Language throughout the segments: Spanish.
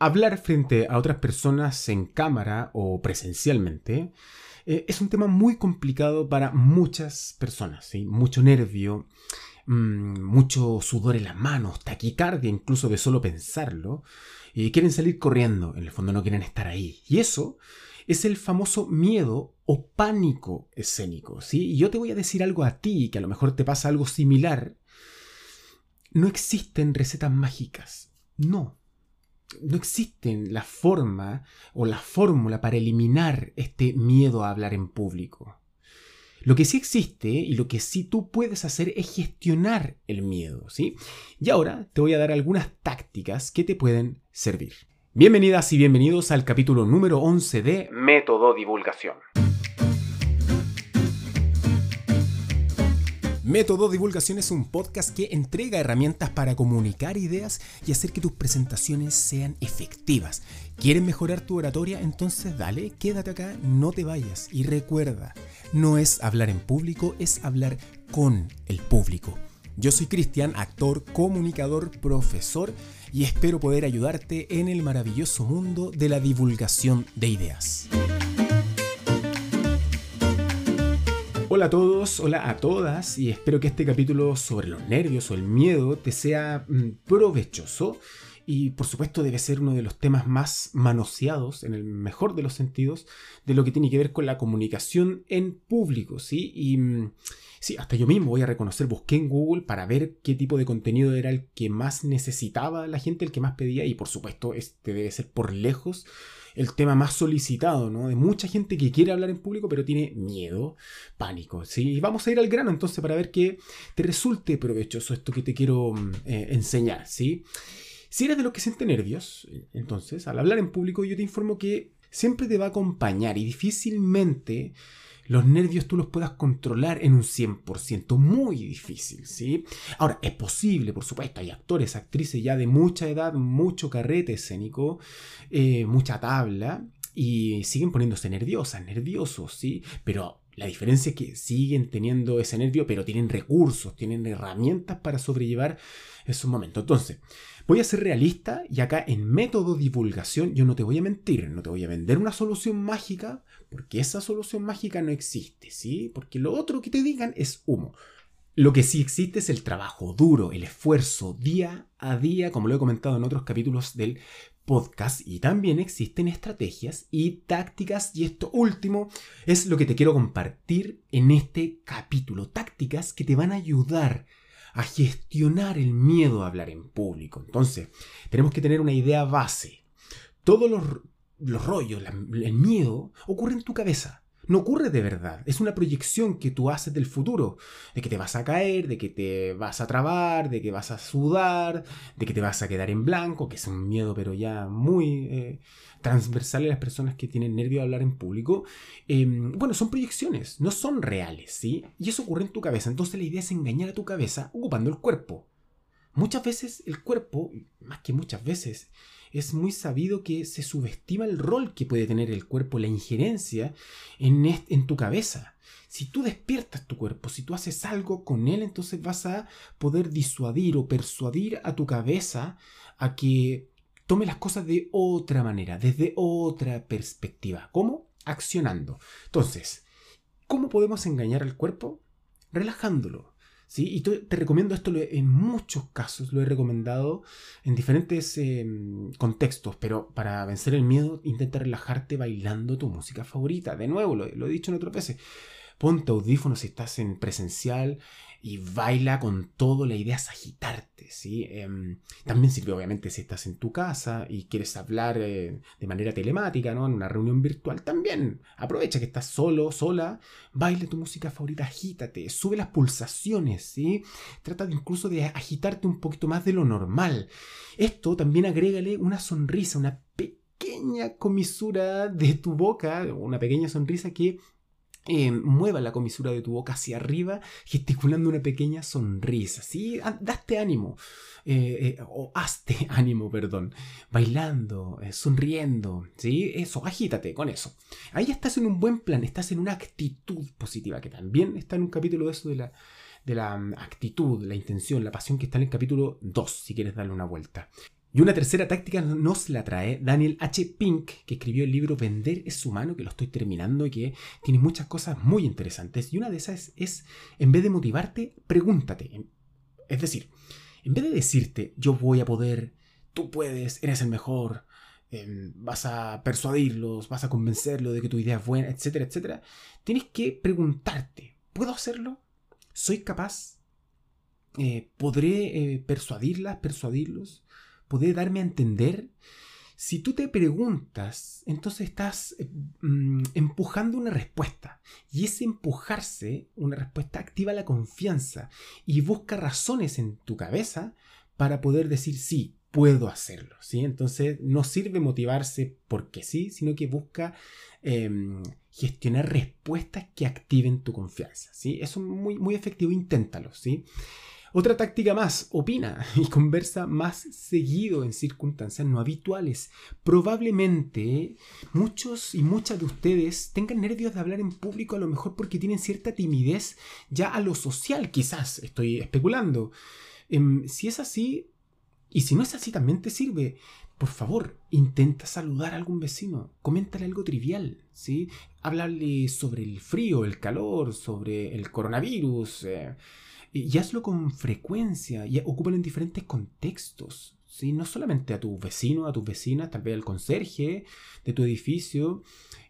hablar frente a otras personas en cámara o presencialmente eh, es un tema muy complicado para muchas personas, ¿sí? Mucho nervio, mm, mucho sudor en las manos, taquicardia incluso de solo pensarlo, y quieren salir corriendo, en el fondo no quieren estar ahí. Y eso es el famoso miedo o pánico escénico, ¿sí? Y yo te voy a decir algo a ti, que a lo mejor te pasa algo similar. No existen recetas mágicas, no no existe la forma o la fórmula para eliminar este miedo a hablar en público. Lo que sí existe y lo que sí tú puedes hacer es gestionar el miedo, ¿sí? Y ahora te voy a dar algunas tácticas que te pueden servir. Bienvenidas y bienvenidos al capítulo número 11 de Método Divulgación. Método Divulgación es un podcast que entrega herramientas para comunicar ideas y hacer que tus presentaciones sean efectivas. ¿Quieres mejorar tu oratoria? Entonces dale, quédate acá, no te vayas. Y recuerda, no es hablar en público, es hablar con el público. Yo soy Cristian, actor, comunicador, profesor y espero poder ayudarte en el maravilloso mundo de la divulgación de ideas. Hola a todos, hola a todas y espero que este capítulo sobre los nervios o el miedo te sea mm, provechoso y por supuesto debe ser uno de los temas más manoseados en el mejor de los sentidos de lo que tiene que ver con la comunicación en público, ¿sí? Y mm, sí, hasta yo mismo voy a reconocer, busqué en Google para ver qué tipo de contenido era el que más necesitaba la gente, el que más pedía y por supuesto este debe ser por lejos el tema más solicitado, ¿no? De mucha gente que quiere hablar en público, pero tiene miedo, pánico, ¿sí? Y vamos a ir al grano entonces para ver que te resulte provechoso esto que te quiero mm, eh, enseñar, ¿sí? Si eres de los que siente nervios, entonces, al hablar en público, yo te informo que siempre te va a acompañar y difícilmente los nervios tú los puedas controlar en un 100%, muy difícil, ¿sí? Ahora, es posible, por supuesto, hay actores, actrices ya de mucha edad, mucho carrete escénico, eh, mucha tabla, y siguen poniéndose nerviosas, nerviosos, ¿sí? Pero la diferencia es que siguen teniendo ese nervio, pero tienen recursos, tienen herramientas para sobrellevar esos momentos. Entonces, voy a ser realista y acá en método divulgación yo no te voy a mentir, no te voy a vender una solución mágica, porque esa solución mágica no existe, ¿sí? Porque lo otro que te digan es humo. Lo que sí existe es el trabajo duro, el esfuerzo día a día, como lo he comentado en otros capítulos del podcast, y también existen estrategias y tácticas, y esto último es lo que te quiero compartir en este capítulo, tácticas que te van a ayudar a gestionar el miedo a hablar en público. Entonces, tenemos que tener una idea base. Todos los, los rollos, el miedo, ocurre en tu cabeza. No ocurre de verdad. Es una proyección que tú haces del futuro. De que te vas a caer, de que te vas a trabar, de que vas a sudar, de que te vas a quedar en blanco, que es un miedo pero ya muy eh, transversal a las personas que tienen nervio de hablar en público. Em, bueno, son proyecciones, no son reales, ¿sí? Y eso ocurre en tu cabeza. Entonces la idea es engañar a tu cabeza ocupando el cuerpo. Muchas veces el cuerpo, más que muchas veces, es muy sabido que se subestima el rol que puede tener el cuerpo, la injerencia en, en tu cabeza. Si tú despiertas tu cuerpo, si tú haces algo con él, entonces vas a poder disuadir o persuadir a tu cabeza a que tome las cosas de otra manera, desde otra perspectiva. ¿Cómo? Accionando. Entonces, ¿cómo podemos engañar al cuerpo? Relajándolo, ¿sí? Y te recomiendo esto en muchos casos, lo he recomendado en diferentes em, contextos, pero para vencer el miedo intenta relajarte bailando tu música favorita. De nuevo, lo, lo he dicho en otras veces. Ponte audífonos si estás en presencial, y baila con todo. La idea es agitarte, ¿sí? Em, también sirve, obviamente, si estás en tu casa y quieres hablar eh, de manera telemática, ¿no? En una reunión virtual, también aprovecha que estás solo, sola, baile tu música favorita, agítate, sube las pulsaciones, ¿sí? Trata de incluso de agitarte un poquito más de lo normal. Esto también agrégale una sonrisa, una pequeña comisura de tu boca, una pequeña sonrisa que eh, mueva la comisura de tu boca hacia arriba, gesticulando una pequeña sonrisa. ¿sí? Daste ánimo, eh, eh, o hazte ánimo, perdón, bailando, sonriendo. ¿sí? Eso, agítate con eso. Ahí estás en un buen plan, estás en una actitud positiva, que también está en un capítulo de eso de la, de la mm, actitud, la intención, la pasión que está en el capítulo 2, si quieres darle una vuelta. Y una tercera táctica nos la trae Daniel H. Pink, que escribió el libro Vender es humano, que lo estoy terminando y que tiene muchas cosas muy interesantes. Y una de esas es, en vez de motivarte, pregúntate. Es decir, en vez de decirte, yo voy a poder, tú puedes, eres el mejor, em, vas a persuadirlos, vas a convencerlos de que tu idea es buena, etcétera, etcétera, tienes que preguntarte, ¿puedo hacerlo? ¿Soy capaz? Eh, ¿Podré eh, persuadirlas, persuadirlos? ¿Podré darme a entender? Si tú te preguntas, entonces estás eh, mm, empujando una respuesta. Y ese empujarse, una respuesta, activa la confianza y busca razones en tu cabeza para poder decir sí, puedo hacerlo. ¿sí? Entonces no sirve motivarse porque sí, sino que busca em, gestionar respuestas que activen tu confianza. ¿sí? Eso es muy, muy efectivo, inténtalo. ¿sí? Otra táctica más, opina y conversa más seguido en circunstancias no habituales. Probablemente muchos y muchas de ustedes tengan nervios de hablar en público a lo mejor porque tienen cierta timidez ya a lo social, quizás, estoy especulando. Em, si es así, y si no es así también te sirve, por favor, intenta saludar a algún vecino, coméntale algo trivial, ¿sí? Háblale sobre el frío, el calor, sobre el coronavirus. Eh, y hazlo con frecuencia y ocúpalo en diferentes contextos. ¿sí? No solamente a tu vecino, a tus vecinas, tal vez al conserje de tu edificio,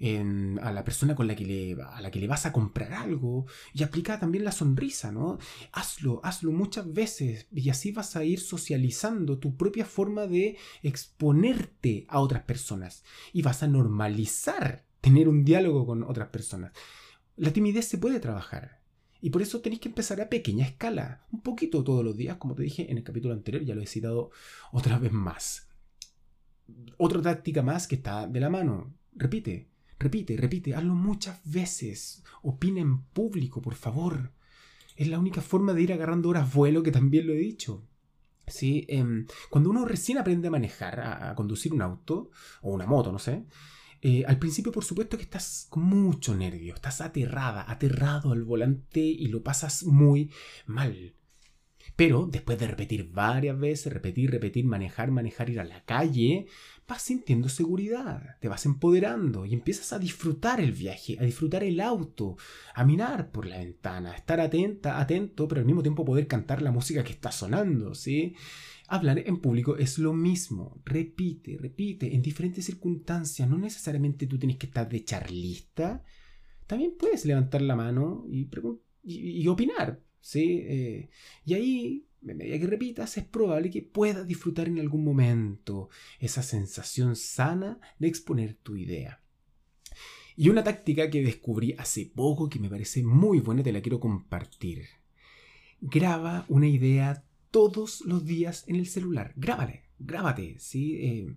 a la persona con la que le, a la que le vas a comprar algo. Y aplica también la sonrisa, ¿no? Hazlo, hazlo muchas veces y así vas a ir socializando tu propia forma de exponerte a otras personas. Y vas a normalizar tener un diálogo con otras personas. La timidez se puede trabajar. Y por eso tenéis que empezar a pequeña escala, un poquito todos los días, como te dije en el capítulo anterior, ya lo he citado otra vez más. Otra táctica más que está de la mano. Repite, repite, repite, hazlo muchas veces. Opina en público, por favor. Es la única forma de ir agarrando horas vuelo, que también lo he dicho. ¿Sí? Em, cuando uno recién aprende a manejar, a conducir un auto, o una moto, no sé, eh, al principio, por supuesto, que estás con mucho nervio, estás aterrada, aterrado al volante y lo pasas muy mal. Pero después de repetir varias veces, repetir, repetir, manejar, manejar, ir a la calle, vas sintiendo seguridad, te vas empoderando y empiezas a disfrutar el viaje, a disfrutar el auto, a mirar por la ventana, a estar atenta, atento, pero al mismo tiempo poder cantar la música que está sonando, ¿sí? Hablar en público es lo mismo. Repite, repite, en diferentes circunstancias. No necesariamente tú tienes que estar de charlista. También puedes levantar la mano y, y, opinar. ¿Sí? Eh, y ahí, a medida que repitas, es probable que puedas disfrutar en algún momento esa sensación sana de exponer tu idea. Y una táctica que descubrí hace poco que me parece muy buena, te la quiero compartir. Graba una idea todos los días en el celular. Grábale, grábate, ¿sí? Eh,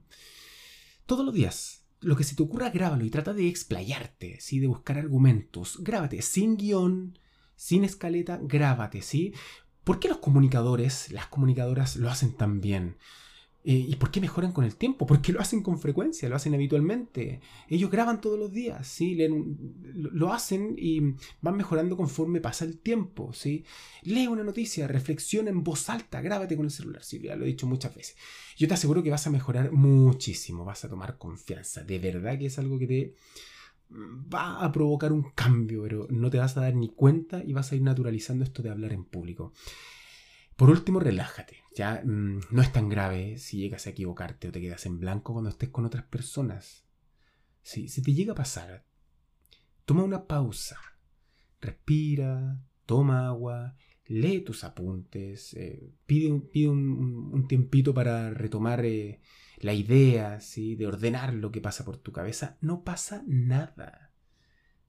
todos los días. Lo que se te ocurra, grábalo y trata de explayarte, ¿sí? De buscar argumentos. Grábate, sin guion, sin escaleta, grábate, ¿sí? ¿Por qué los comunicadores, las comunicadoras lo hacen tan bien? Eh, ¿Y por qué mejoran con el tiempo? Porque lo hacen con frecuencia, lo hacen habitualmente. Ellos graban todos los días, ¿sí? lo hacen y van mejorando conforme pasa el tiempo, ¿sí? Lee una noticia, reflexiona en voz alta, grábate con el celular, sí, ya lo he dicho muchas veces. Yo te aseguro que vas a mejorar muchísimo, vas a tomar confianza. De verdad que es algo que te va a provocar un cambio, pero no te vas a dar ni cuenta y vas a ir naturalizando esto de hablar en público. Por último, relájate. Ya mm, no es tan grave si llegas a equivocarte o te quedas en blanco cuando estés con otras personas. Si, te llega a pasar, toma una pausa. Respira, toma agua, lee tus apuntes, eh, pide, un, tiempito para retomar eh, la idea, ¿sí? de ordenar lo que pasa por tu cabeza. No pasa nada.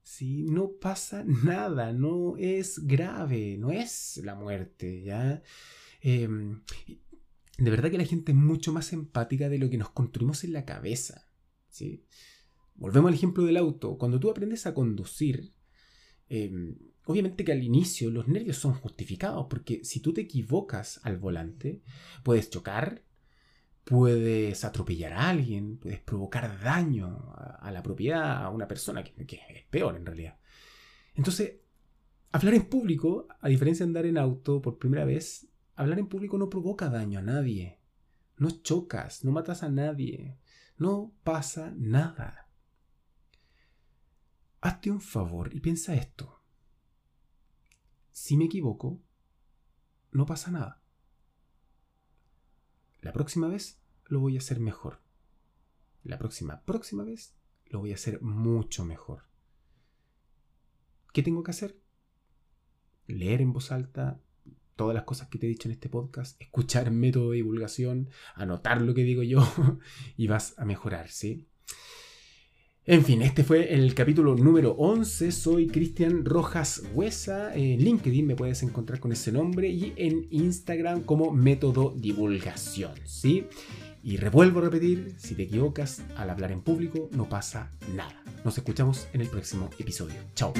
¿sí? No pasa nada, no es grave, no es la muerte, ¿ya? Em, de verdad que la gente es mucho más empática de lo que nos construimos en la cabeza, ¿sí? Volvemos al ejemplo del auto. Cuando tú aprendes a conducir, em, obviamente que al inicio los nervios son justificados, porque si tú te equivocas al volante, puedes chocar, puedes atropellar a alguien, puedes provocar daño a, la propiedad, a una persona, que, es peor en realidad. Entonces, hablar en público, a diferencia de andar en auto por primera vez, hablar en público no provoca daño a nadie. no chocas, no matas a nadie, no pasa nada. Hazte un favor y piensa esto. Si me equivoco, no pasa nada. La próxima vez lo voy a hacer mejor. La próxima, próxima vez lo voy a hacer mucho mejor. ¿Qué tengo que hacer? Leer en voz alta todas las cosas que te he dicho en este podcast, escuchar método de divulgación, anotar lo que digo yo y vas a mejorar, ¿sí? En fin, este fue el capítulo número 11. Soy Cristian Rojas Huesa. En LinkedIn me puedes encontrar con ese nombre y en Instagram como método divulgación, ¿sí? Y revuelvo a repetir, si te equivocas al hablar en público no pasa nada. Nos escuchamos en el próximo episodio. Chao.